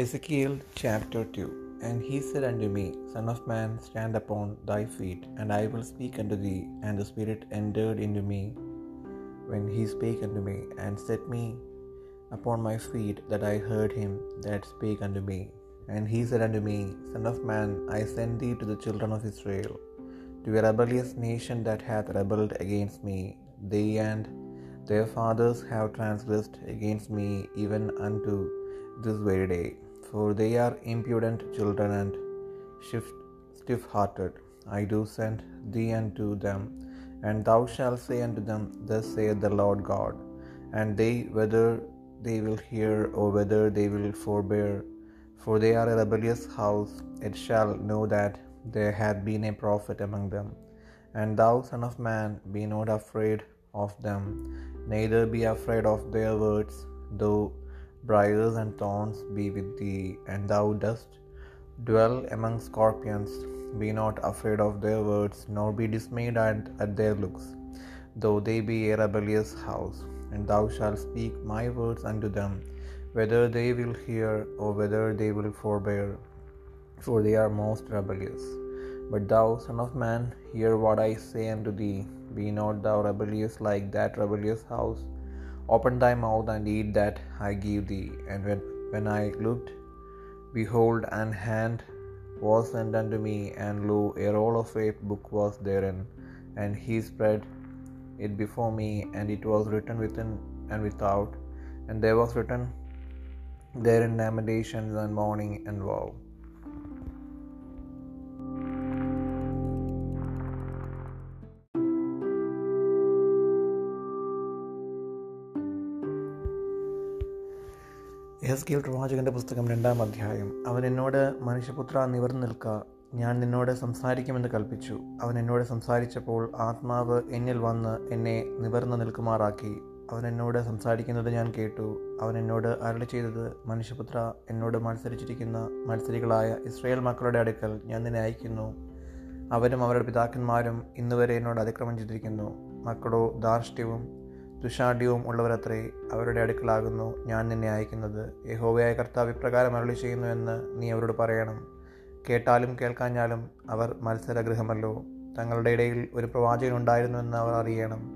Ezekiel chapter 2 And he said unto me, Son of man, stand upon thy feet, and I will speak unto thee. And the Spirit entered into me when he spake unto me, and set me upon my feet, that I heard him that spake unto me. And he said unto me, Son of man, I send thee to the children of Israel, to a rebellious nation that hath rebelled against me. They and their fathers have transgressed against me even unto this very day. For they are impudent children and stiff hearted. I do send thee unto them, and thou shalt say unto them, Thus saith the Lord God. And they, whether they will hear or whether they will forbear, for they are a rebellious house, it shall know that there hath been a prophet among them. And thou, son of man, be not afraid of them, neither be afraid of their words, though briars and thorns be with thee, and thou dost dwell among scorpions. Be not afraid of their words, nor be dismayed at, at their looks, though they be a rebellious house. And thou shalt speak my words unto them, whether they will hear or whether they will forbear, for they are most rebellious. But thou, son of man, hear what I say unto thee. Be not thou rebellious like that rebellious house. Open thy mouth and eat that I give thee. And when, when I looked, behold, an hand was sent unto me, and lo, a roll of a book was therein. And he spread it before me, and it was written within and without, and there was written therein lamentations and mourning and woe. എസ്കേൽ പ്രവാചകന്റെ പുസ്തകം രണ്ടാം അധ്യായം. അവൻ എന്നോട് മനുഷ്യപുത്ര നിവർന്നു നിൽക്ക. ഞാൻ നിന്നോട് സംസാരിക്കുമെന്ന് കൽപ്പിച്ചു. അവൻ എന്നോട് സംസാരിച്ചപ്പോൾ ആത്മാവ് എന്നിൽ വന്ന് എന്നെ നിവർന്നു നിൽക്കുമാറാക്കി. അവൻ എന്നോട് സംസാരിക്കുന്നത് ഞാൻ കേട്ടു. അവൻ എന്നോട് അരളി ചെയ്തത് മനുഷ്യപുത്ര എന്നോട് മത്സരിച്ചിരിക്കുന്ന മത്സരികളായ ഇസ്രയേൽ മക്കളുടെ അടുക്കൽ ഞാൻ നിന്നെ അയക്കുന്നു. അവരും അവരുടെ പിതാക്കന്മാരും ഇന്നുവരെ എന്നോട് അതിക്രമം ചെയ്തിരിക്കുന്നു. മക്കളോ ധാർഷ്ട്യവും ദുഷാഢ്യവും ഉള്ളവരത്രേ അവരുടെ അടുക്കലാകുന്നു. ഞാൻ നിന്നെ അയക്കുന്നത്. യഹോവയായ കർത്താവ് ഇപ്രകാരം അരളി ചെയ്യുന്നു എന്ന് നീ അവരോട് പറയണം. കേട്ടാലും കേൾക്കാഞ്ഞാലും അവർ മത്സരഗൃഹമല്ലോ. തങ്ങളുടെ ഇടയിൽ ഒരു പ്രവാചകൻ ഉണ്ടായിരുന്നു എന്ന് അവർ അറിയണം.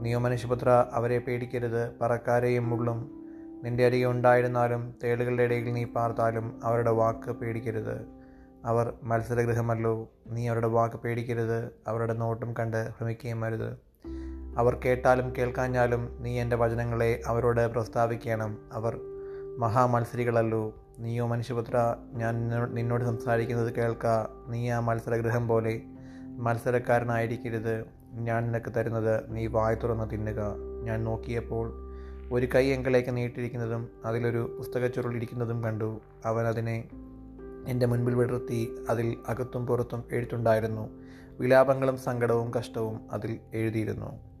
നീയോ മനുഷ്യപുത്ര അവരെ പേടിക്കരുത്. പറക്കാരെയും മുള്ളും നിന്റെ അരികെ ഉണ്ടായിരുന്നാലും തേളുകളുടെ ഇടയിൽ നീ പാർത്താലും അവരുടെ വാക്ക് പേടിക്കരുത്. അവർ മത്സരഗൃഹമല്ലോ. നീ അവരുടെ വാക്ക് പേടിക്കരുത്. അവരുടെ നോട്ടം കണ്ട് ഭ്രമിക്കുകയും അരുത്. അവർ കേട്ടാലും കേൾക്കാഞ്ഞാലും നീ എന്റെ വചനങ്ങളെ അവരോട് പ്രസ്താവിക്കണം. അവർ മഹാമത്സരികളല്ലോ. നീയോ മനുഷ്യപുത്ര ഞാൻ നിന്നോട് സംസാരിക്കുന്നത് കേൾക്ക. നീ ആ മത്സരഗൃഹം പോലെ മത്സരക്കാരനായിരിക്കരുത്. ഞാൻ നിനക്ക് തരുന്നത് നീ വായ തുറന്ന് തിന്നുക. ഞാൻ നോക്കിയപ്പോൾ ഒരു കൈ എങ്കിലേക്ക് നീട്ടിയിരിക്കുന്നതും അതിലൊരു പുസ്തകച്ചുരുളിരിക്കുന്നതും കണ്ടു. അവൻ അതിനെ എന്റെ മുൻപിൽ വിടർത്തി അതിൽ അകത്തും പുറത്തും എഴുത്തുണ്ടായിരുന്നു. വിലാപങ്ങളും സങ്കടവും കഷ്ടവും അതിൽ എഴുതിയിരുന്നു.